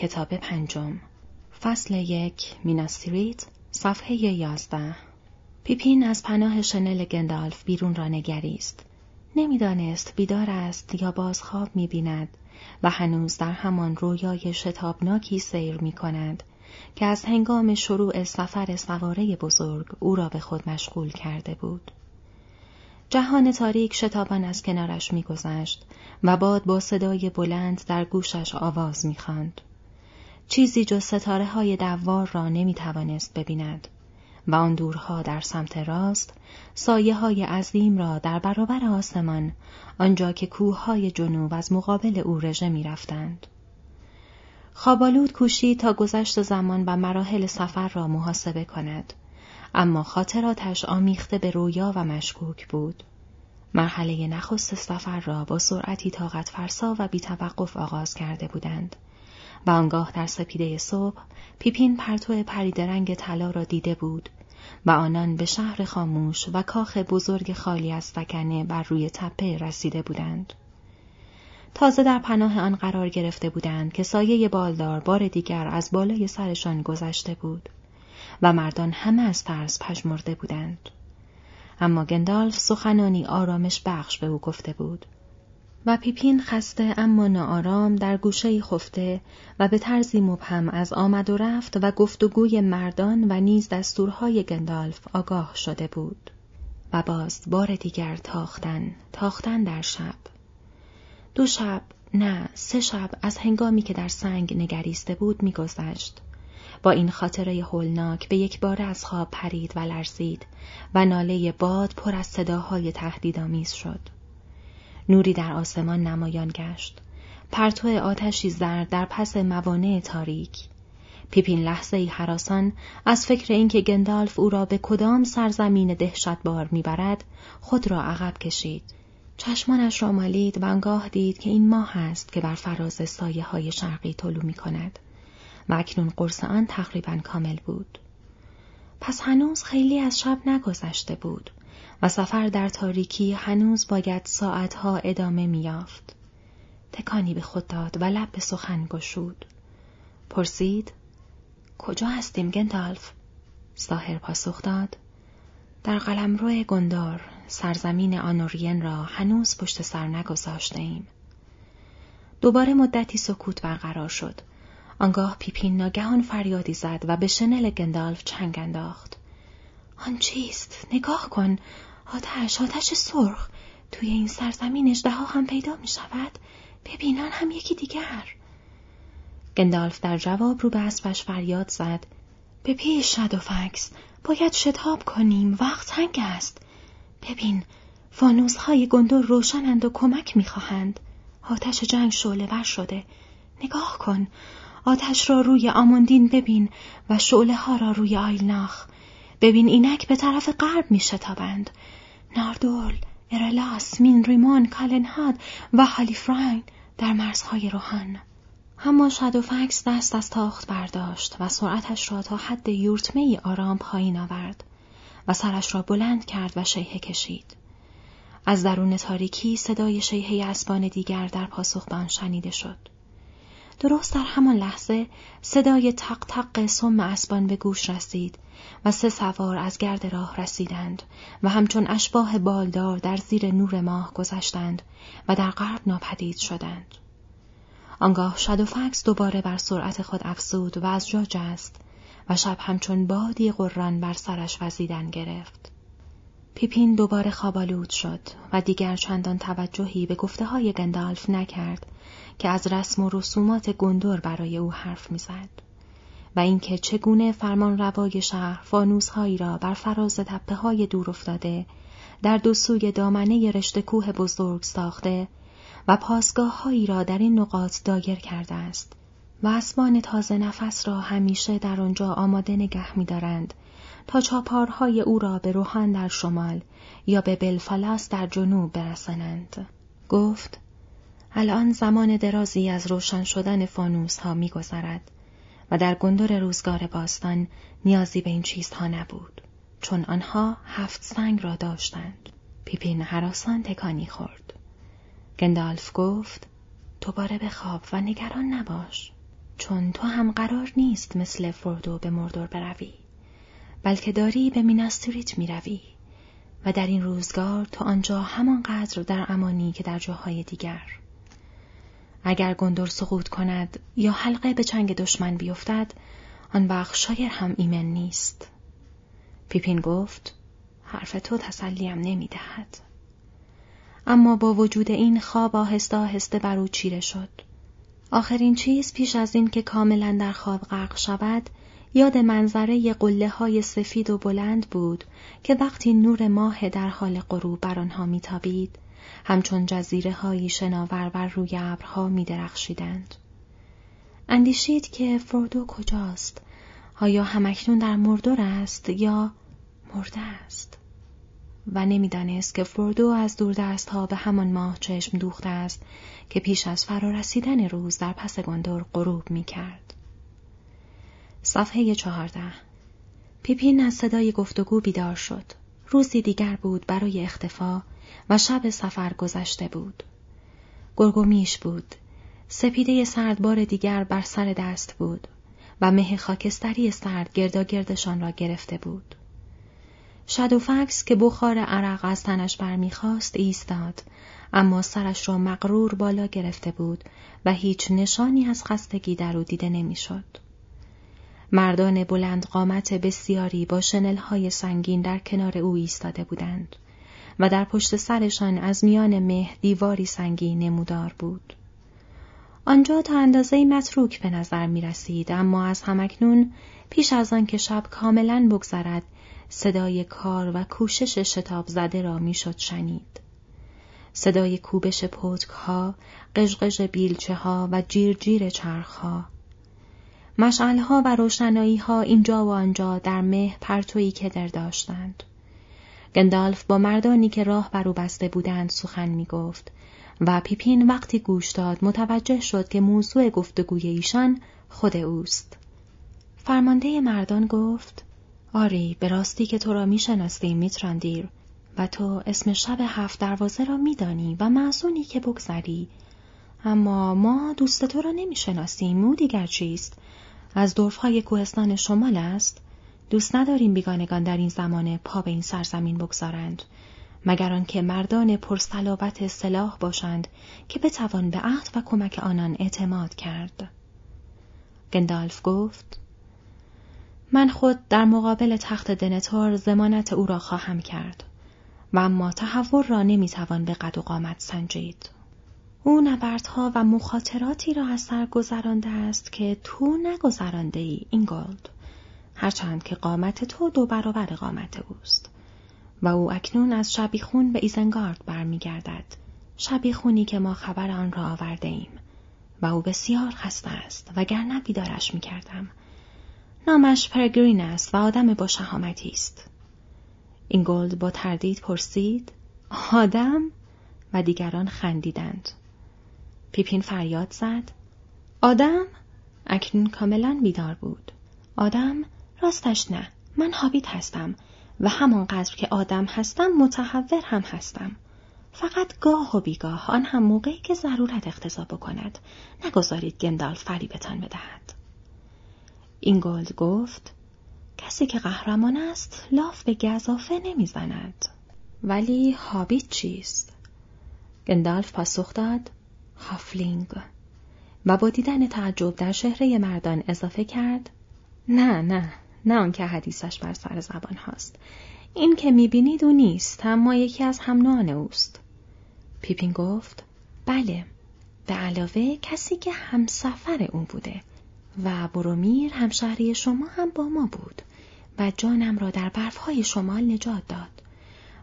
کتاب پنجم فصل یک میناستریت صفحه یازده پیپین از پناه شنل گندالف بیرون را نگریست. نمی‌دانست بیدار است یا باز خواب می‌بیند و هنوز در همان رویای شتابناکی سیر می کند که از هنگام شروع سفر سواره بزرگ او را به خود مشغول کرده بود. جهان تاریک شتابان از کنارش میگذشت و باد با صدای بلند در گوشش آواز می‌خواند. چیزی جز ستاره های دوار را نمی توانست ببیند و آن دورها در سمت راست سایه های عظیم را در برابر آسمان آنجا که کوه های جنوب از مقابل او رژه می رفتند. خوابالود کوشید تا گذشت زمان و مراحل سفر را محاسبه کند اما خاطراتش آمیخته به رویا و مشکوک بود. مرحله نخست سفر را با سرعتی طاقت فرسا و بیتوقف آغاز کرده بودند و آنگاه در سپیده صبح پیپین پرتو پریدرنگ طلا را دیده بود و آنان به شهر خاموش و کاخ بزرگ خالی از فکنه بر روی تپه رسیده بودند. تازه در پناه آن قرار گرفته بودند که سایه بالدار بار دیگر از بالای سرشان گذشته بود و مردان همه از ترس پژمرده بودند. اما گندالف سخنانی آرامش بخش به او گفته بود. و پیپین خسته اما ناآرام در گوشه خفته و به طرزی مبهم از آمد و رفت و گفتگوی مردان و نیز دستورهای گندالف آگاه شده بود. و باز بار دیگر تاختن، تاختن در شب. دو شب، نه، سه شب از هنگامی که در سنگ نگریسته بود میگذشت. با این خاطره هولناک به یک بار از خواب پرید و لرزید و ناله باد پر از صداهای تهدیدآمیز شد. نوری در آسمان نمایان گشت. پرتو آتشی زرد در پس موانع تاریک. پیپین لحظه ای حراسان از فکر اینکه گندالف او را به کدام سرزمین دهشتبار می‌برد خود را عقب کشید. چشمانش را مالید و انگاه دید که این ماه است که بر فراز سایه های شرقی طلو می کند و اکنون قرص آن تقریبا کامل بود. پس هنوز خیلی از شب نگذشته بود و سفر در تاریکی هنوز باید ساعتها ادامه میافت. تکانی به خود داد و لب به سخن گشود. پرسید کجا هستیم گندالف؟ ساهر پاسخ داد در قلمرو گندار سرزمین آنورین را هنوز پشت سر نگذاشته ایم. دوباره مدتی سکوت برقرار شد. آنگاه پیپین ناگهان فریادی زد و به شنل گندالف چنگ انداخت. آن چیست؟ نگاه کن. آتش، آتش سرخ. توی این سرزمین ها هم پیدا می شود. ببینان هم یکی دیگر. گندالف در جواب رو به اسبش فریاد زد. به پیش فکس. باید شتاب کنیم. وقت تنگ است. ببین. فانوس های گندور روشنند و کمک می‌خواهند. آتش جنگ شعله ور شده. نگاه کن. آتش را روی آموندین ببین و شعله ها را روی آیلناخ. ببین اینک به طرف غرب می شتابند. ناردول، ارلاس، مین ریمون، کالنهاد و هالیفراین در مرزهای روحان. اما شادوفکس دست از تاخت برداشت و سرعتش را تا حد یورتمه ای آرام پایین آورد و سرش را بلند کرد و شیهه کشید. از درون تاریکی صدای شیهه اسبان دیگر در پاسخ به آن شنیده شد. درست در همان لحظه صدای تق تق سم اسبان به گوش رسید و سه سوار از گرد راه رسیدند و همچون اشباه بالدار در زیر نور ماه گذشتند و در غرب ناپدید شدند. آنگاه شادوفکس دوباره بر سرعت خود افزود و از جا جست و شب همچون بادی قران بر سرش وزیدن گرفت. پیپین دوباره خوابالود شد و دیگر چندان توجهی به گفته های گندالف نکرد که از رسم و رسومات گندور برای او حرف می‌زد و اینکه چگونه فرمان روای شهر فانوسهایی را بر فراز تپه های دور افتاده در دو سوی دامنه رشته کوه بزرگ ساخته و پاسگاه هایی را در این نقاط دایر کرده است و اسبان تازه نفس را همیشه در آنجا آماده نگه می‌دارند تا چاپارهای او را به روحان در شمال یا به بلفالاس در جنوب برسانند. گفت الان زمان درازی از روشن شدن فانوس ها می گذرد و در گندور روزگار باستان نیازی به این چیزها نبود چون آنها هفت سنگ را داشتند. پیپین حراسان تکانی خورد. گندالف گفت دوباره بخواب و نگران نباش. چون تو هم قرار نیست مثل فردو به مردور بروی بلکه داری به میناستریت می‌روی و در این روزگار تو آنجا همانقدر در امانی که در جاهای دیگر اگر گندر سقوط کند یا حلقه به چنگ دشمن بیفتد آن وقت شایر هم ایمن نیست پیپین گفت حرف تو تسلیم نمی دهد. اما با وجود این خواب آهسته آهسته بر او چیره شد. آخرین چیز پیش از این که کاملا در خواب غرق شود یاد منظره قله های سفید و بلند بود که وقتی نور ماه در حال غروب بر آنها میتابید همچون جزیره های شناور بر روی ابرها می درخشیدند. اندیشید که فردو کجاست؟ آیا همکنون در مردور است یا مرده است؟ و نمی‌دانست که فردو از دست ها به همان ماه چشم دوخته است که پیش از فرارسیدن روز در پس گندور غروب می کرد. صفحه چهارده پیپین از صدای گفتگو بیدار شد. روزی دیگر بود برای اختفا و شب سفر گذشته بود. گرگومیش بود. سپیده سردبار دیگر بر سر دست بود و مه خاکستری سرد گردشان را گرفته بود. شادوفکس که بخار عرق از تنش برمیخواست ایستاد اما سرش را مقرور بالا گرفته بود و هیچ نشانی از خستگی در او دیده نمی‌شد. مردان بلند قامت بسیاری با شنلهای سنگین در کنار او ایستاده بودند و در پشت سرشان از میان مه دیواری سنگین نمودار بود. آنجا تا اندازه متروک به نظر می رسید اما از همکنون پیش از آن که شب کاملا بگذرد صدای کار و کوشش شتاب زده را می‌شد شنید. صدای کوبش پتک ها، قژقژ بیلچه ها و جیرجیر چرخ ها. مشعل ها و روشنایی ها اینجا و آنجا در مه پرتویی کدر داشتند. گندالف با مردانی که راه بر او بسته بودند سخن می گفت و پیپین وقتی گوش داد متوجه شد که موضوع گفتگوی ایشان خود اوست. فرمانده مردان گفت آری به راستی که تو را می‌شناسیم میتراندیر و تو اسم شب هفت دروازه را میدانی و معزونی که بگذری. اما ما دوست تو را نمی‌شناسیم مو دیگر چیست؟ از دورفهای کوهستان شمال است. دوست نداریم بیگانگان در این زمانه پا به این سرزمین بگذارند مگر آنکه مردان پرصلابت سلاح باشند که بتوان به عهد و کمک آنان اعتماد کرد گندالف گفت من خود در مقابل تخت دنتار زمانت او را خواهم کرد و اما تحور را نمی‌توان به قد و قامت سنجید. او نبردها و مخاطراتی را از سر گذرانده است که تو نگذرانده ای این گلد. هرچند که قامت تو دو برابر قامت اوست. و او اکنون از شبیخون به ایزنگارد برمیگردد. شبیخونی که ما خبر آن را آورده ایم. و او بسیار خسته است وگرنه بیدارش می‌کردم. نامش پرگرین است و آدم با شهامتی است. اینگلد با تردید پرسید آدم و دیگران خندیدند. پیپین فریاد زد آدم اکنون کاملا بیدار بود. آدم راستش نه من هابیت هستم و همانقدر که آدم هستم متحور هم هستم. فقط گاه و بیگاه آن هم موقعی که ضرورت اقتضا بکند نگذارید گندال فریبتان بدهد. این گلد گفت کسی که قهرمان است لاف به گذافه نمی‌زند. ولی هابیت چیست؟ گندالف پاسخ داد هافلینگ و با دیدن تعجب در شهره مردان اضافه کرد نه نه نه آنکه حدیثش بر سر زبان هاست. این که می‌بینید او نیست اما یکی از همنان اوست. پیپین گفت بله به علاوه کسی که همسفر اون بوده و برومیر همشهری شما هم با ما بود و جانم را در برفهای شمال نجات داد.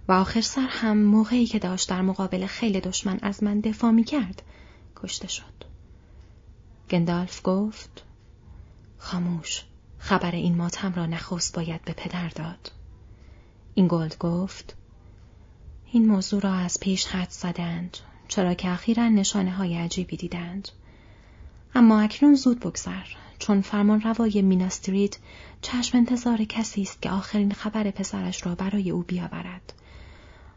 و آخر سر هم موقعی که داشت در مقابل خیل دشمن از من دفاع می کرد کشته شد. گندالف گفت خاموش خبر این ماتم را نخست باید به پدر داد. این گلد گفت این موضوع را از پیش حد زدند چرا که اخیرا نشانه های عجیبی دیدند. اما اکنون زود بگذر چون فرمان روای میناستریت چشم انتظار کسی است که آخرین خبر پسرش را برای او بیاورد.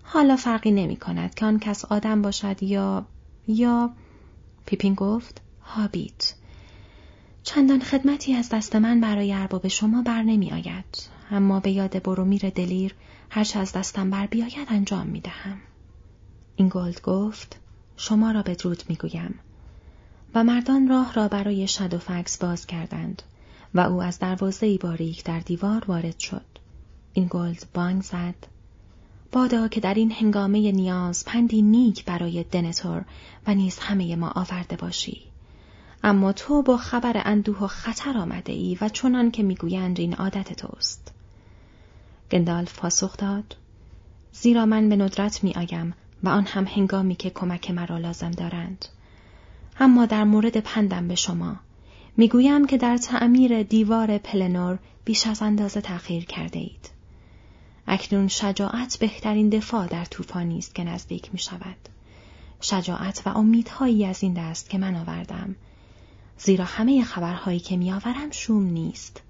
حالا فرقی نمی کند که آن کس آدم باشد یا یا پیپین گفت هابیت. چندان خدمتی از دست من برای ارباب شما بر نمی آید. اما به یاد برومیر دلیر هرچه از دستم بر بیاید انجام می دهم. اینگلد گفت شما را بدرود می گویم. و مردان راه را برای شدوفکس باز کردند و او از دروازه باریک در دیوار وارد شد. اینگلد بانگ زد. بادا که در این هنگامه نیاز پندی نیک برای دنه‌تور و نیز همه ما آورده باشی. اما تو با خبر اندوه و خطر آمده ای و چنان که می‌گویند این عادت توست. گندالف پاسخ داد زیرا من به ندرت می آیم و آن هم هنگامی که کمک مرا لازم دارند. اما در مورد پندم به شما می‌گویم که در تعمیر دیوار پلنور بیش از اندازه تأخیر کرده اید. اکنون شجاعت بهترین دفاع در طوفانی است که نزدیک می شود. شجاعت و امیدهایی از این دست که من آوردم. زیرا همه خبرهایی که میآورم شوم نیست.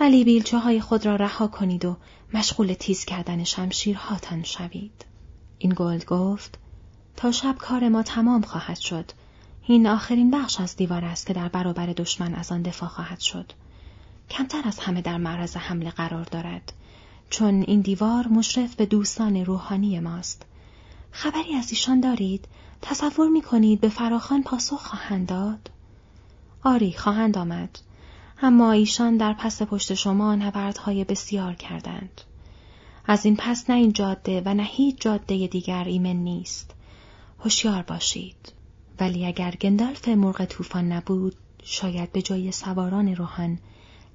ولی بیلچه های خود را رها کنید و مشغول تیز کردن شمشیرهاتان شوید. این گلد گفت تا شب کار ما تمام خواهد شد. این آخرین بخش از دیوار است که در برابر دشمن از آن دفاع خواهد شد. کمتر از همه در معرض حمله قرار دارد. چون این دیوار مشرف به دوستان روحانی ماست. خبری از ایشان دارید؟ تصور می کنید به فراخان پاسخ خواهند داد؟ آری خواهند آمد. اما ایشان در پس پشت شما نبردهای بسیار کردند. از این پس نه این جاده و نه هیچ جاده دیگر ایمن نیست. هوشیار باشید. ولی اگر گندالف مرغ طوفان نبود، شاید به جای سواران روحان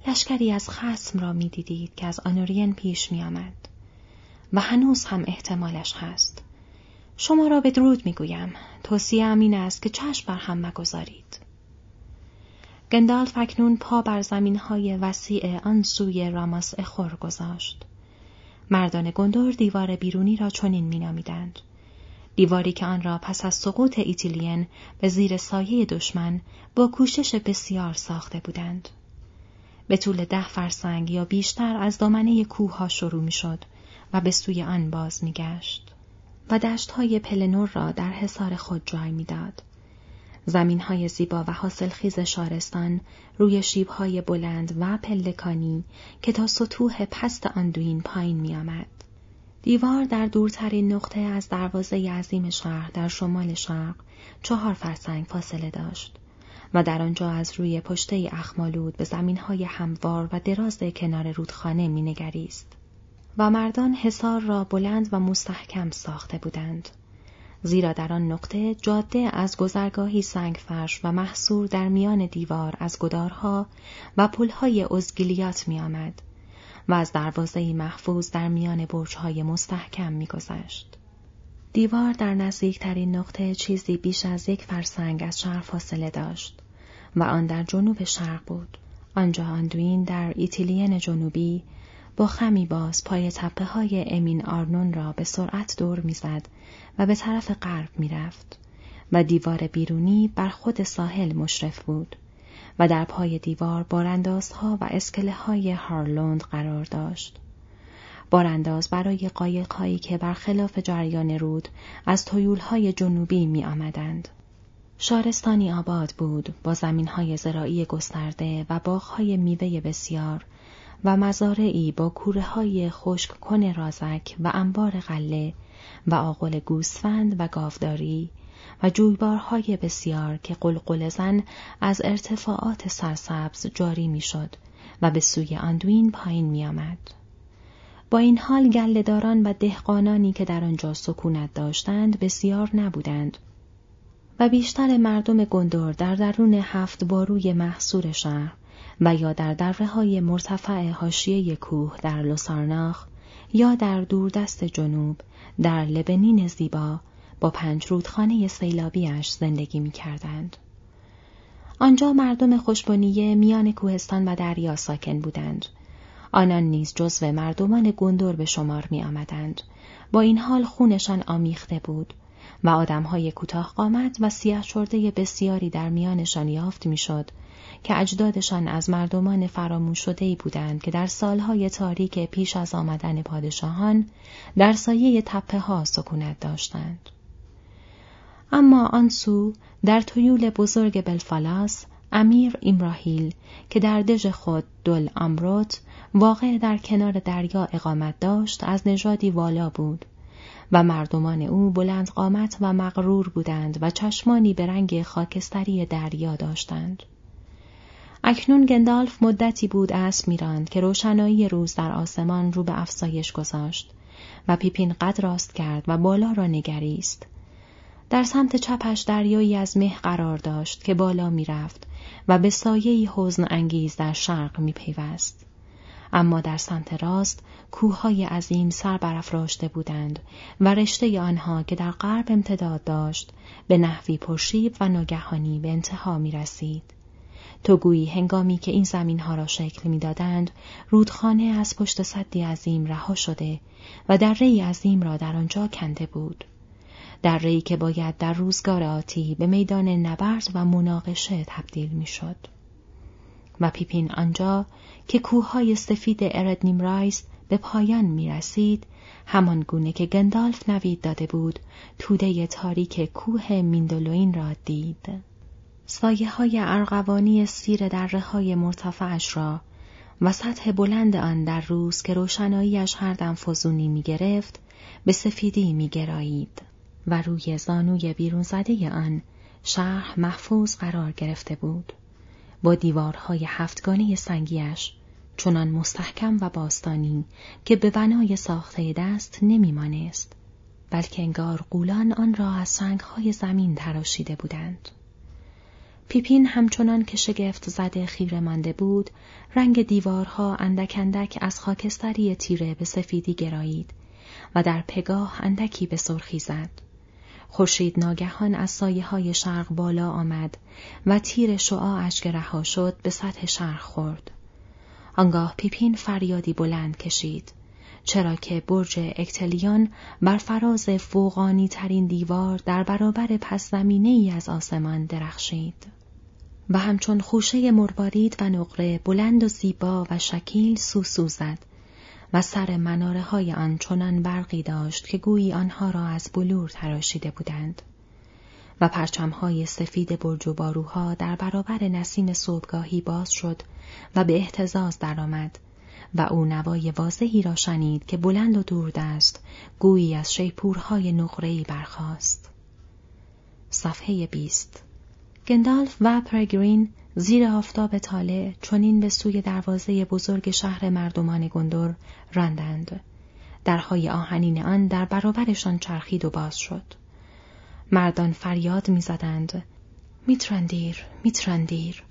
لشکری از خسم را می‌دیدید که از آنورین پیش می آمد. و هنوز هم احتمالش هست. شما را به درود می گویم. توصیه این است که چشم بر هم مگذارید. گندالف اکنون پا بر زمین های وسیع آن سوی راماس اخور گذاشت. مردان گندور دیوار بیرونی را چنین مینامیدند. دیواری که آن را پس از سقوط ایتیلین به زیر سایه دشمن با کوشش بسیار ساخته بودند. به طول ده فرسنگ یا بیشتر از دامنه کوه ها شروع می شد و به سوی آن باز می گشت و دشت های پلنور را در حصار خود جای می داد. زمین های زیبا و حاصلخیز شارستان روی شیب های بلند و پلکانی که تا سطوح پست آندوین پایین می آمد. دیوار در دورترین نقطه از دروازه عظیم شهر در شمال شرق چهار فرسنگ فاصله داشت و در آنجا از روی پشته اخمالود به زمینهای هموار و دراز کنار رودخانه مینگریست و مردان حصار را بلند و مستحکم ساخته بودند زیرا در آن نقطه جاده از گذرگاهی سنگ فرش و محصور در میان دیوار از گدارها و پلهای ازگیلیات می آمد و از دروازه محفوظ در میان برجهای مستحکم میگذشت. دیوار در نزدیکترین نقطه چیزی بیش از یک فرسنگ از شهر فاصله داشت و آن در جنوب شرق بود. آنجا اندوین در ایتیلین جنوبی با خمی باز پای تپه های امین آرنون را به سرعت دور می‌زد و به طرف غرب می‌رفت و دیوار بیرونی بر خود ساحل مشرف بود. و در پای دیوار باراندازها و اسکله های هارلوند قرار داشت. بارانداز برای قایقهایی که برخلاف جریان رود از های جنوبی می آمدند. شارستانی آباد بود با های زراعی گسترده و باغهای میوه بسیار و مزارعی با کوره های خشک کن رازک و انبار غله و آقل گوسفند و گاوداری و جویبارهای بسیار که قلقل زن از ارتفاعات سرسبز جاری می‌شد و به سوی اندوین پایین می آمد. با این حال گلهداران و دهقانانی که در آنجا سکونت داشتند بسیار نبودند و بیشتر مردم گندور در درون هفت باروی محصور شهر و یا در دره های مرتفع حاشیه کوه در لوسارناخ یا در دوردست جنوب در لبنین زیبا با پنج رودخانه سیلابیش زندگی می کردند. آنجا مردم خوشبنیه میان کوهستان و دریا ساکن بودند. آنان نیز جزو مردمان گندور به شمار می آمدند. با این حال خونشان آمیخته بود و آدمهای کوتاه قامت و سیاه شرده بسیاری در میانشان یافت می‌شد که اجدادشان از مردمان فراموش شده بودند که در سالهای تاریک پیش از آمدن پادشاهان در سایه تپه ها سکونت داشتند. اما آن سو در طیول بزرگ بلفالاس امیر ایمراهیل که در دژ خود دل امروت واقع در کنار دریا اقامت داشت از نژادی والا بود و مردمان او بلند قامت و مغرور بودند و چشمانی به رنگ خاکستری دریا داشتند. اکنون گندالف مدتی بود اسب میراند که روشنایی روز در آسمان رو به افزایش گذاشت و پیپین قد راست کرد و بالا را نگریست. در سمت چپش دریایی از مه قرار داشت که بالا می‌رفت و به سایه حزن انگیز در شرق می پیوست. اما در سمت راست کوههای عظیم سر برافراشته بودند و رشته آنها که در غرب امتداد داشت به نحوی پرشیب و ناگهانی به انتها می رسید. تو گویی هنگامی که این زمین ها را شکل می‌دادند رودخانه از پشت صدی عظیم رها شده و در ری عظیم را در آنجا کنده بود. در ری که باید در روزگار آتی به میدان نبرد و مناقشه تبدیل می‌شد. و پیپین آنجا که کوههای سفید اردنیمرایز به پایان می رسید، همان گونه که گندالف نوید داده بود، توده تاریک کوه میندولوین را دید. سایه های ارغوانی سیر دره های مرتفعش را و سطح بلند آن در روز که روشناییش هر دم فزونی می گرفت، به سفیدی می گرایید و روی زانوی بیرون زده آن شهر محفوظ قرار گرفته بود. با دیوارهای هفتگانه سنگیش چنان مستحکم و باستانی که به بنای ساخته دست نمیمانست بلکه انگار قولان آن را از سنگهای زمین تراشیده بودند. پیپین همچنان که شگفت زده خیره مانده بود، رنگ دیوارها اندک اندک از خاکستری تیره به سفیدی گرایید و در پگاه اندکی به سرخی زد. خورشید ناگهان از سایه های شرق بالا آمد و تیر شعاعش که رها شد به سطح شرق خورد. آنگاه پیپین فریادی بلند کشید. چرا که برج اکتلیان بر فراز فوقانی ترین دیوار در برابر پس زمینه ای از آسمان درخشید. و همچون خوشه مربارید و نقره بلند و زیبا و شکیل سوسو زد و سر مناره های آن چنان برقی داشت که گویی آنها را از بلور تراشیده بودند. و پرچمهای سفید برج و باروها در برابر نسیم صبحگاهی باز شد و به احتزاز درآمد و او نوای واضحی را شنید که بلند و دوردست گویی از شیپورهای نقره‌ای برخاست. صفحه بیست گندالف و پرگرین زیر آفتاب طالع چنین به سوی دروازه بزرگ شهر مردمان گندر راندند. درهای آهنین آن در برابرشان چرخید و باز شد. مردان فریاد می‌زدند میترندیر میترندیر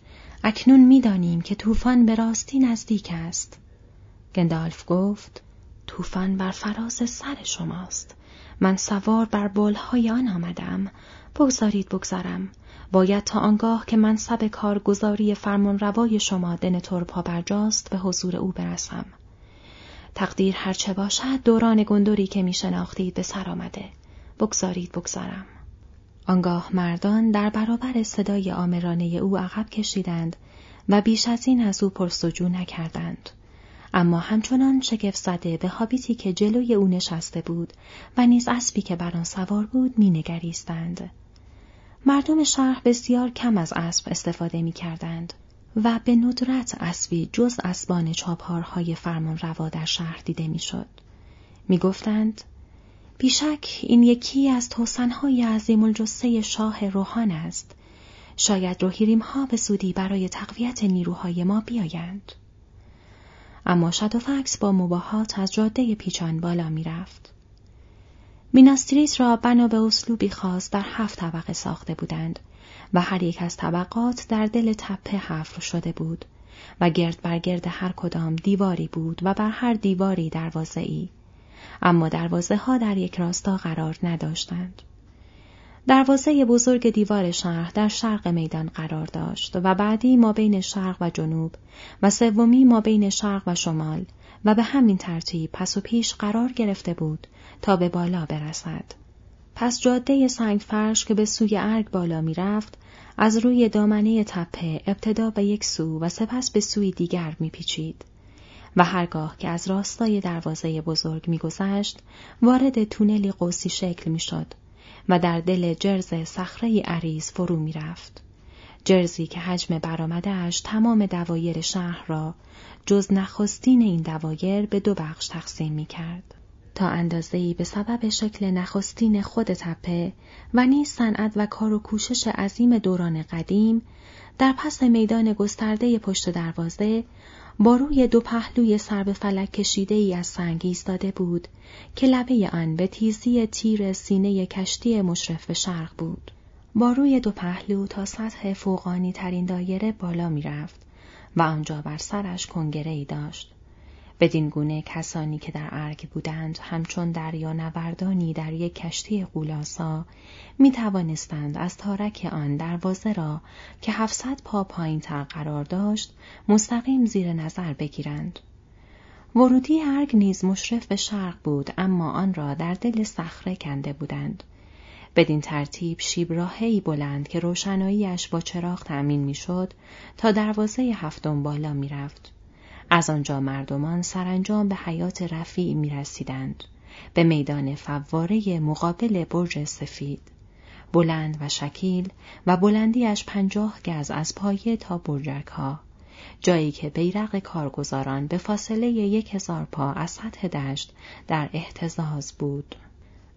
اکنون می‌دانیم که طوفان به راستی نزدیک است گندالف گفت طوفان بر فراز سر شماست. من سوار بر بلهای آن آمدم. بگذارید بگذارم. باید تا آنگاه که منصب کارگزاری فرمان روای شما دن پا برجاست به حضور او برسم. تقدیر هرچه باشد دوران گندری که می شناختید به سر آمده. بگذارید بگذارم. آنگاه مردان در برابر صدای آمرانه او عقب کشیدند و بیش از این از او پرسجو نکردند. اما همچنان شگفت زده به حابیتی که جلوی او نشسته بود و نیز اسبی که بر آن سوار بود مینگریستند. مردم شهر بسیار کم از اسب استفاده می کردند و به ندرت اسبی جز اسبان چاپارهای فرمان روا در شهر دیده می شد. می گفتند بیشک این یکی از توسنهای عظیم الجسه شاه روحان است. شاید روحیریم ها به سودی برای تقویت نیروهای ما بیایند. اما شادوفکس با مباهات از جاده پیچان بالا می‌رفت. میناستریس را بنا به اسلوبی خاص در هفت طبقه ساخته بودند و هر یک از طبقات در دل تپه حفر شده بود و گرد بر گرد هر کدام دیواری بود و بر هر دیواری دروازه ای. اما دروازه ها در یک راستا قرار نداشتند. دروازه بزرگ دیوار شهر در شرق میدان قرار داشت و بعدی ما بین شرق و جنوب و سومی ما بین شرق و شمال و به همین ترتیب پس و پیش قرار گرفته بود تا به بالا برسد. پس جاده سنگ فرش که به سوی ارگ بالا می رفت از روی دامنه تپه ابتدا به یک سو و سپس به سوی دیگر می پیچید. و هرگاه که از راستای دروازه بزرگ میگذشت وارد تونلی قوسی شکل می‌شد و در دل جرز صخره عریض فرو می‌رفت جرزی که حجم برآمدهاش تمام دوایر شهر را جز نخستین این دوایر به دو بخش تقسیم می کرد. تا اندازه‌ای به سبب شکل نخستین خود تپه و نیز صنعت و کار و کوشش عظیم دوران قدیم در پس میدان گسترده پشت دروازه با روی دو پهلوی سر به فلک کشیده ای از سنگ ایستاده بود که لبه آن به تیزی تیر سینه کشتی مشرف به شرق بود. با روی دو پهلو تا سطح فوقانی ترین دایره بالا می رفت و آنجا بر سرش کنگره ای داشت. بدین گونه کسانی که در ارگ بودند همچون دریا نوردانی در یک کشتی قولاسا می توانستند از تارک آن دروازه را که 700 پا پایین تر قرار داشت مستقیم زیر نظر بگیرند. ورودی ارگ نیز مشرف به شرق بود اما آن را در دل صخره کنده بودند. بدین ترتیب شیب راهی بلند که روشناییش با چراغ تأمین می‌شد تا دروازه هفتم بالا می‌رفت. از آنجا مردمان سرانجام به حیات رفیع می رسیدند. به میدان فواره مقابل برج سفید. بلند و شکیل و بلندیش پنجاه گز از پایه تا برجک ها. جایی که بیرق کارگزاران به فاصله یک هزار پا از سطح دشت در احتزاز بود.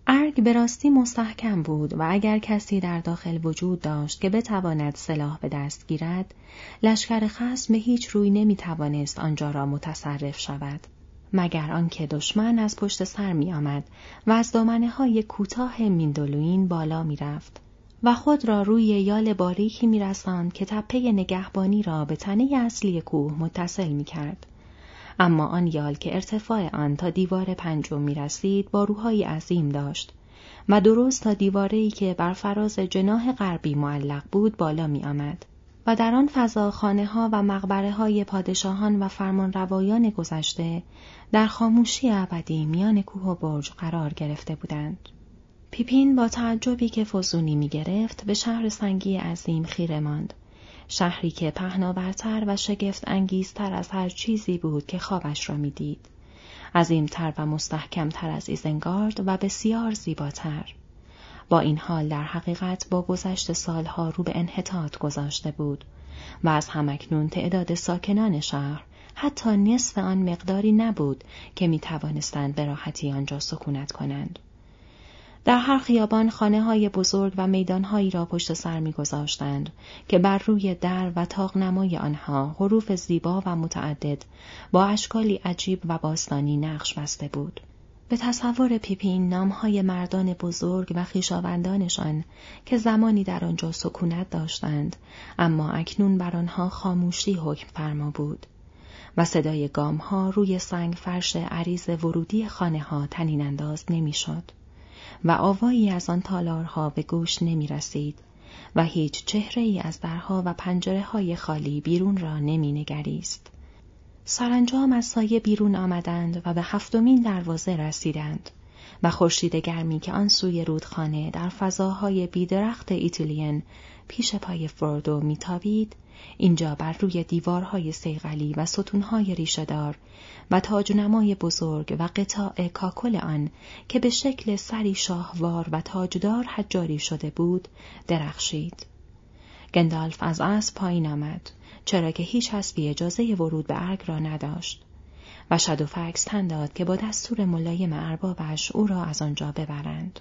ارگ به راستی مستحکم بود و اگر کسی در داخل وجود داشت که بتواند سلاح به دست گیرد لشکر خصم به هیچ روی نمی توانست آنجا را متصرف شود مگر آنکه دشمن از پشت سر می آمد و از دامنه های کوتاه میندلوین بالا می رفت و خود را روی یال باریکی می رسند که تپه نگهبانی را به تنه اصلی کوه متصل می کرد. اما آن یال که ارتفاع آن تا دیوار پنجم می رسید باروهای عظیم داشت و درست تا دیوارهی که بر فراز جناح غربی معلق بود بالا می آمد. و در آن فضا خانه ها و مقبره های پادشاهان و فرمان روایان گذشته در خاموشی ابدی میان کوه و برج قرار گرفته بودند. پیپین با تعجبی که فزونی می گرفت به شهر سنگی عظیم خیره ماند شهری که پهناورتر و شگفت انگیزتر از هر چیزی بود که خوابش را می‌دید. عظیمتر و مستحکمتر از ایزنگارد و بسیار زیباتر. با این حال در حقیقت با گذشت سالها رو به انحطاط گذاشته بود و از همکنون تعداد ساکنان شهر حتی نصف آن مقداری نبود که می توانستند به راحتی آنجا سکونت کنند. در هر خیابان خانه های بزرگ و میدانهایی را پشت سر میگذاشتند که بر روی در و تاق نمای آنها حروف زیبا و متعدد با اشکالی عجیب و باستانی نقش بسته بود. به تصور پیپین نامهای مردان بزرگ و خیشاوندانشان که زمانی در آنجا سکونت داشتند اما اکنون بر آنها خاموشی حکم فرما بود و صدای گام ها روی سنگ فرش عریض ورودی خانه ها تنین انداز نمی‌شد. و آوایی از آن تالارها به گوش نمی رسید و هیچ چهره ای از درها و پنجره های خالی بیرون را نمی نگریست. سرانجام از سایه بیرون آمدند و به هفتمین دروازه رسیدند و خورشید گرمی که آن سوی رودخانه در فضاهای بیدرخت ایتالین پیش پای فروردو میتابید اینجا بر روی دیوارهای سیغلی و ستونهای ریشهدار و تاجنمای بزرگ و قطاع کاکل آن که به شکل سری شاهوار و تاجدار حجاری شده بود درخشید. گندالف از اسب پایین آمد چرا که هیچ حسبی اجازه ورود به ارگ را نداشت و شدوفکس تن داد که با دستور ملایم اربابش او را از آنجا ببرند.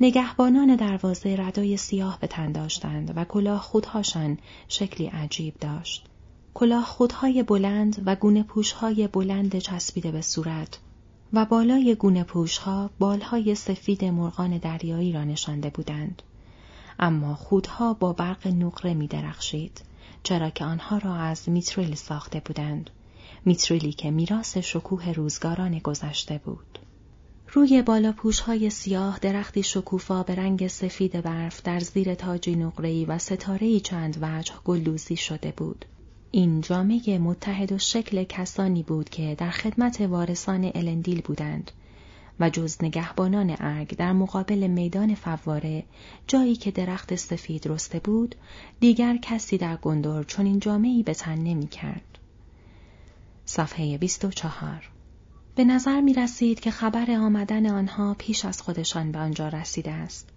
نگهبانان دروازه ردای سیاه به تن داشتند و کلاه خودهاشان شکلی عجیب داشت. کلاه خودهای بلند و گونه پوشهای بلند چسبیده به صورت و بالای گونه پوشها بالهای سفید مرغان دریایی را نشانده بودند. اما خودها با برق نقره می درخشید چرا که آنها را از میتریل ساخته بودند. میتریلی که میراث شکوه روزگاران گذشته بود. روی بالا های سیاه درختی شکوفا به رنگ سفید برف در زیر تاجی نقره‌ای و ستاره‌ای چند وجه گلدوزی شده بود. این جامعه متحد و شکل کسانی بود که در خدمت وارثان الندیل بودند و جز نگهبانان ارگ در مقابل میدان فواره جایی که درخت سفید رسته بود دیگر کسی در گندور این جامعی به تن نمی کرد. صفحه 24 به نظر می رسید که خبر آمدن آنها پیش از خودشان به آنجا رسیده است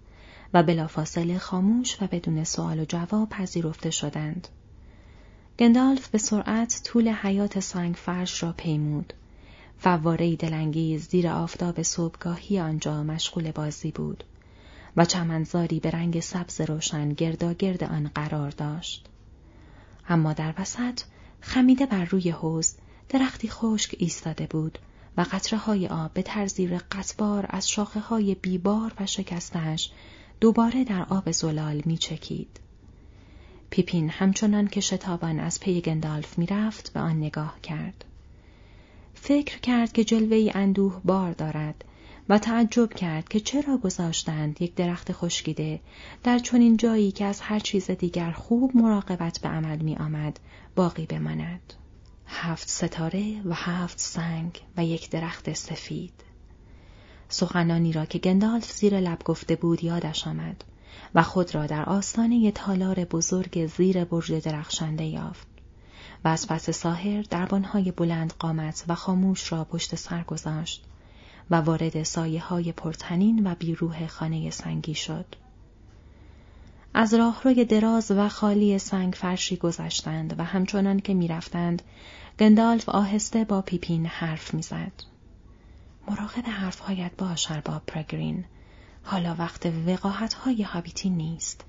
و بلافاصله خاموش و بدون سوال و جواب پذیرفته شدند. گندالف به سرعت طول حیات سنگ فرش را پیمود. فواره دلانگیز زیر آفتاب صبحگاهی آنجا مشغول بازی بود و چمنزاری به رنگ سبز روشن گرداگرد آن قرار داشت. اما در وسط خمیده بر روی حوز درختی خشک ایستاده بود و قطره های آب به طرزی رقتبار از شاخه های بیبار و شکستش دوباره در آب زلال می چکید. پیپین همچنان که شتابان از پی گندالف می‌رفت به آن نگاه کرد. فکر کرد که جلوه اندوه بار دارد و تعجب کرد که چرا گذاشتند یک درخت خشکیده در چنین جایی که از هر چیز دیگر خوب مراقبت به عمل می آمد باقی بماند. هفت ستاره و هفت سنگ و یک درخت سفید. سخنانی را که گندالف زیر لب گفته بود یادش آمد و خود را در آستانه تالار بزرگ زیر برج درخشنده یافت و از پس ساحر دربانهای بلند قامت و خاموش را پشت سر گذاشت و وارد سایه های پرتنین و بیروح خانه سنگی شد. از راهروی دراز و خالی سنگ فرشی گذشتند و همچنان که می‌رفتند گندالف آهسته با پیپین حرف می‌زد. مراقب حرفهایت باش ارباب پرگرین. حالا وقت وقاحت های هابیتی نیست.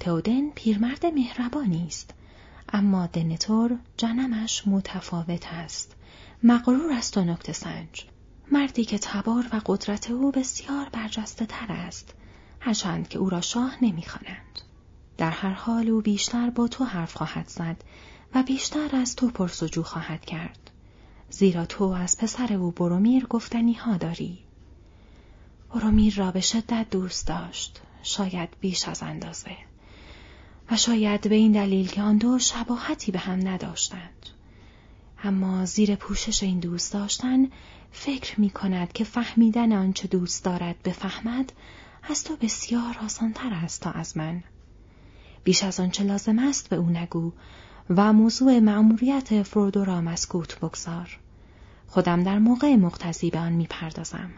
تودن پیرمرد مهربانی است. اما دنتور جنمش متفاوت است. مغرور است و نکته سنج. مردی که تبار و قدرت او بسیار برجسته تر است. هرچند که او را شاه نمی‌خوانند. در هر حال او بیشتر با تو حرف خواهد زد. و بیشتر از تو پرسجو خواهد کرد. زیرا تو از پسر او برومیر گفتنی ها داری. برومیر را به شدت دوست داشت شاید بیش از اندازه. و شاید به این دلیل که آن دو شباهتی به هم نداشتند. اما زیر پوشش این دوست داشتن فکر می کند که فهمیدن آنچه دوست دارد بفهمد از تو بسیار آسانتر است تا از من. بیش از آنچه لازم است به او نگو و موضوع مأموریت فرودو را مسکوت بگذار. خودم در موقع مقتضی به آن می‌پردازم.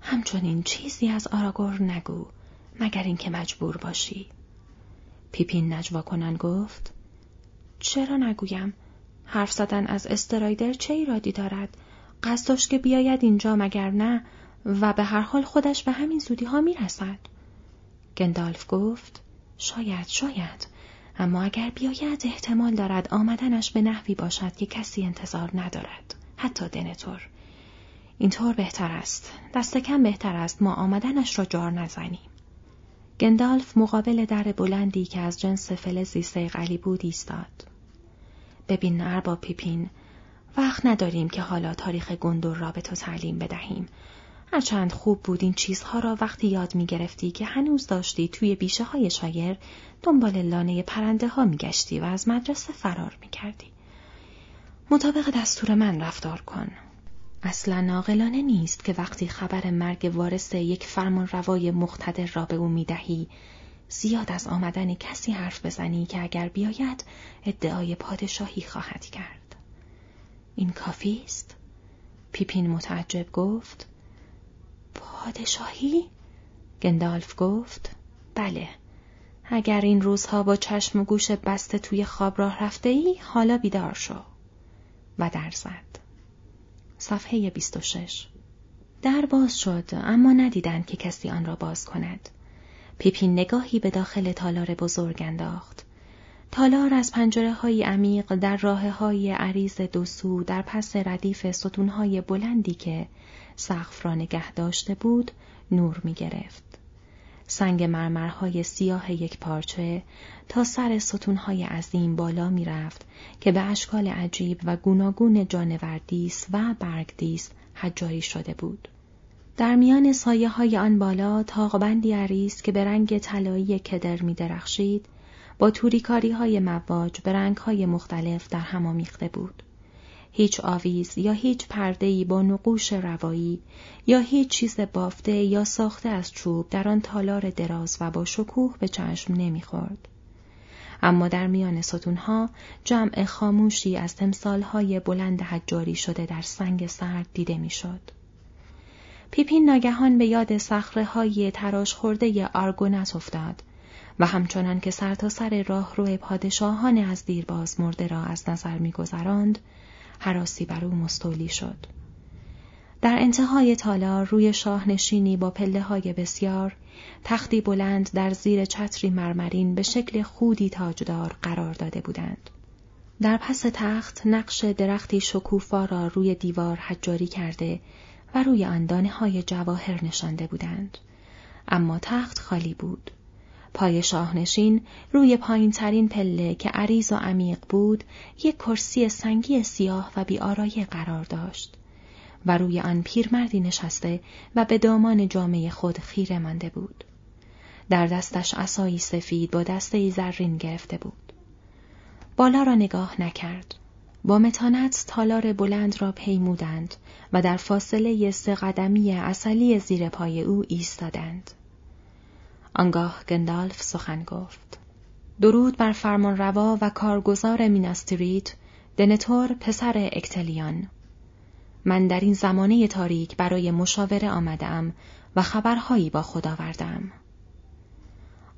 همچنین چیزی از آراگور نگو مگر اینکه مجبور باشی. پیپین نجوا کنن گفت چرا نگویم؟ حرف زدن از استرایدر چه ایرادی دارد؟ قصد که بیاید اینجا مگر نه؟ و به هر حال خودش به همین زودی ها می‌رسد. گندالف گفت شاید شاید. اما اگر بیاید احتمال دارد آمدنش به نحوی باشد که کسی انتظار ندارد. حتی دنتور. اینطور بهتر است. دست کم بهتر است ما آمدنش را جار نزنیم. گندالف مقابل در بلندی که از جنس فلزی سیغلی بود ایستاد. ببین ارباب پیپین وقت نداریم که حالا تاریخ گندور را به تو تعلیم بدهیم. هرچند خوب بود این چیزها را وقتی یاد می گرفتی که هنوز داشتی توی بیشه های شایر دنبال لانه پرنده ها می گشتی و از مدرسه فرار می کردی. مطابق دستور من رفتار کن. اصلا ناقلانه نیست که وقتی خبر مرگ وارث یک فرمان روای مقتدر را به او می دهی زیاد از آمدن کسی حرف بزنی که اگر بیاید ادعای پادشاهی خواهد کرد. این کافی است؟ پیپین متعجب گفت پادشاهی؟ گندالف گفت بله. اگر این روزها با چشم و گوش بسته توی خواب راه رفته ای حالا بیدار شو. و در زد. صفحه 26 در باز شد اما ندیدند که کسی آن را باز کند. پیپین نگاهی به داخل تالار بزرگ انداخت. تالار از پنجره های عمیق در راه های عریض دو سو در پس ردیف ستون های بلندی که سقف را نگه داشته بود نور می گرفت. سنگ مرمرهای سیاه یک پارچه تا سر ستونهای عظیم بالا می رفت که به اشکال عجیب و گوناگون جانوردیس و برگدیس حجاری شده بود. در میان سایه های آن بالا تاقبندی عریض که به رنگ طلایی کدر می درخشید با توریکاری های مواج به رنگ های مختلف در هم آمیخته بود. هیچ آویز یا هیچ پردهی با نقوش روایی یا هیچ چیز بافته یا ساخته از چوب در آن تالار دراز و با شکوه به چشم نمی‌خورد. اما در میان ستونها جمع خاموشی از تمثالهای بلند حجاری شده در سنگ سرد دیده می‌شد. پیپین ناگهان به یاد سخره های تراش خورده آرگونت افتاد و همچنان که سرتاسر سر راه روی پادشاهان از دیرباز مرده را از نظر میگذراند حراسی بر او مستولی شد در انتهای تالار روی شاهنشینی با پله های بسیار تختی بلند در زیر چتری مرمرین به شکل خودی تاجدار قرار داده بودند. در پس تخت نقش درختی شکوفا را روی دیوار حجاری کرده و روی آن های جواهر نشانده بودند. اما تخت خالی بود. پای شاهنشین روی پایین ترین پله که عریض و عمیق بود یک کرسی سنگی سیاه و بیارایه قرار داشت. و روی آن پیرمردی نشسته و به دامان جامعه خود خیره مانده بود. در دستش عصایی سفید با دسته زرین گرفته بود. بالا را نگاه نکرد. با متانت تالار بلند را پیمودند و در فاصله سه قدمی اصلی زیر پای او ایستادند. آنگاه گندالف سخن گفت. درود بر فرمان روا و کارگزار میناستریت دنتور پسر اکتلیان من در این زمانه تاریک برای مشاوره آمدم و خبرهایی با خود آوردم.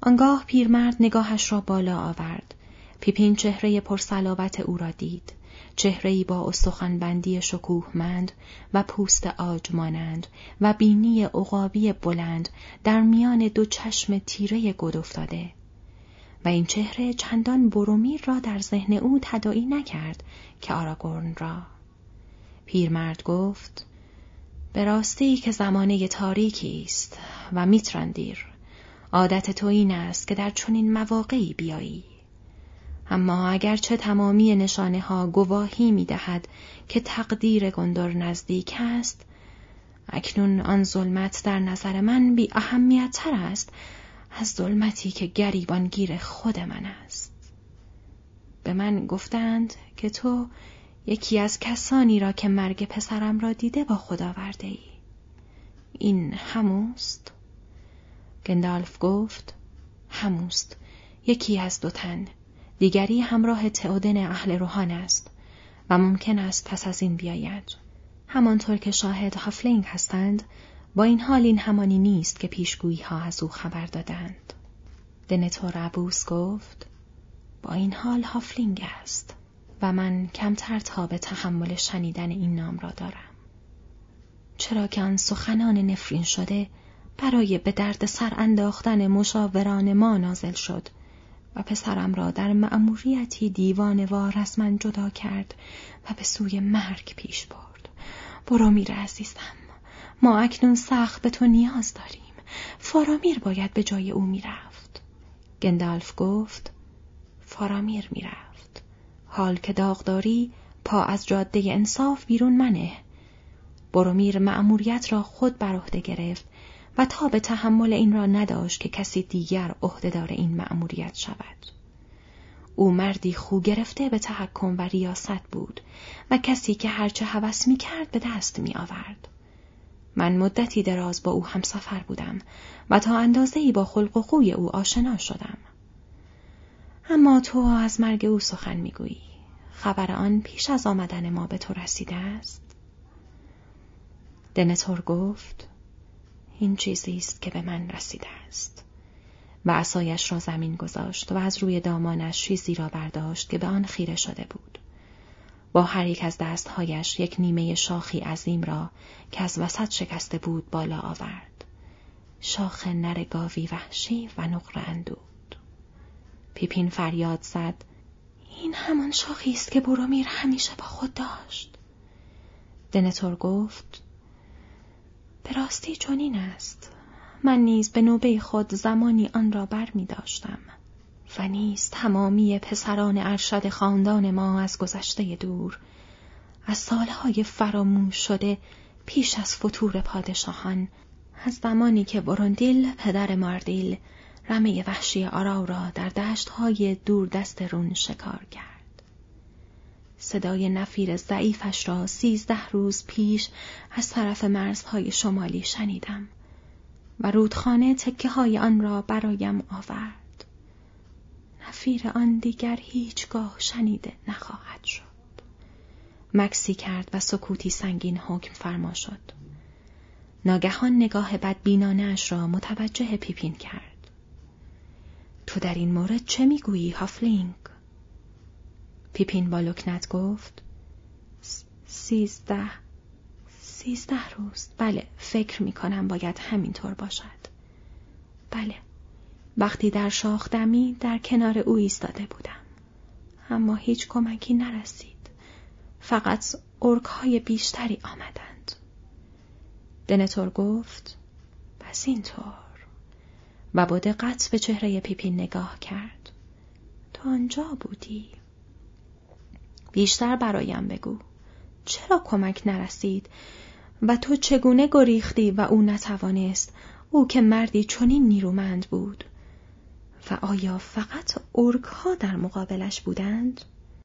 آنگاه پیرمرد نگاهش را بالا آورد. پیپین چهره پرسلابت او را دید. چهرهی با استخوانبندی شکوهمند و پوست آج مانند و بینی عقابی بلند در میان دو چشم تیره گد افتاده. و این چهره چندان برومیر را در ذهن او تدایی نکرد که آراگورن را پیرمرد گفت به راستی که زمانه تاریکی است و میترندیر عادت تو این است که در چنین مواقعی بیایی اما اگرچه تمامی نشانه ها گواهی می دهد که تقدیر گندر نزدیک است اکنون آن ظلمت در نظر من بی اهمیت تر است از ظلمتی که گریبانگیر خود من است به من گفتند که تو یکی از کسانی را که مرگ پسرم را دیده با خدا ورده ای. این هموست؟ گندالف گفت هموست یکی از دو تن دیگری همراه تئودن اهل روحان است و ممکن است پس از این بیاید همانطور که شاهد هافلینگ هستند با این حال این همانی نیست که پیشگویی ها از او خبر دادند دنتور عبوس گفت با این حال هافلینگ است و من کمتر تا به تحمل شنیدن این نام را دارم. چرا که آن سخنان نفرین شده برای به درد سر انداختن مشاوران ما نازل شد و پسرم را در مأموریتی دیوان وار من جدا کرد و به سوی مرگ پیش برد. برو میر عزیزم ما اکنون سخت به تو نیاز داریم. فارامیر باید به جای او می‌رفت. گندالف گفت فارامیر می‌رفت. حال که داغداری پا از جاده انصاف بیرون منه. برومیر مأموریت را خود بر عهده گرفت و تا به تحمل این را نداشت که کسی دیگر عهدهدار این مأموریت شود او مردی خو گرفته به تحکم و ریاست بود و کسی که هرچه هوس می کرد به دست می آورد. من مدتی دراز با او همسفر بودم و تا اندازه ای با خلق و خوی او آشنا شدم. اما تو از مرگ او سخن می‌گویی خبر آن پیش از آمدن ما به تو رسیده است دنتور گفت این چیزی است که به من رسیده است. و عصایش را زمین گذاشت و از روی دامانش چیزی را برداشت که به آن خیره شده بود. با هر یک از دستهایش یک نیمه شاخی عظیم را که از وسط شکسته بود بالا آورد. شاخ نر گاوی وحشی و نقره اندو پیپین فریاد زد این همان شاخی است که برومیر همیشه با خود داشت. دنتور گفت به راستی چنین است من نیز به نوبه خود زمانی آن را بر می داشتم و نیز تمامی پسران ارشد خاندان ما از گذشته دور از سالهای فراموش شده پیش از فتور پادشاهان از زمانی که بروندیل پدر ماردیل رمه وحشی آراو را در دشتهای دور دست رون شکار کرد. صدای نفیر ضعیفش را سیزده روز پیش از طرف مرزهای شمالی شنیدم و رودخانه تکه های آن را برایم آورد. نفیر آن دیگر هیچگاه شنیده نخواهد شد. مکسی کرد و سکوتی سنگین حکم فرما شد. ناگهان نگاه بدبینانش را متوجه پیپین کرد. تو در این مورد چه می‌گویی هافلینگ؟ پیپین با لکنت گفت سیزده سیزده روز. بله فکر می کنم باید همینطور باشد. بله. وقتی در شاخ دمی در کنار او ایستاده بودم. اما هیچ کمکی نرسید. فقط ارک های بیشتری آمدند. دنتور گفت پس اینطور. و با دقت به چهره پیپین نگاه کرد. تو آنجا بودی؟ بیشتر برایم بگو. چرا کمک نرسید؟ و تو چگونه گریختی و او نتوانست؟ او که مردی چنین نیرومند بود. و آیا فقط ارک در مقابلش بودند؟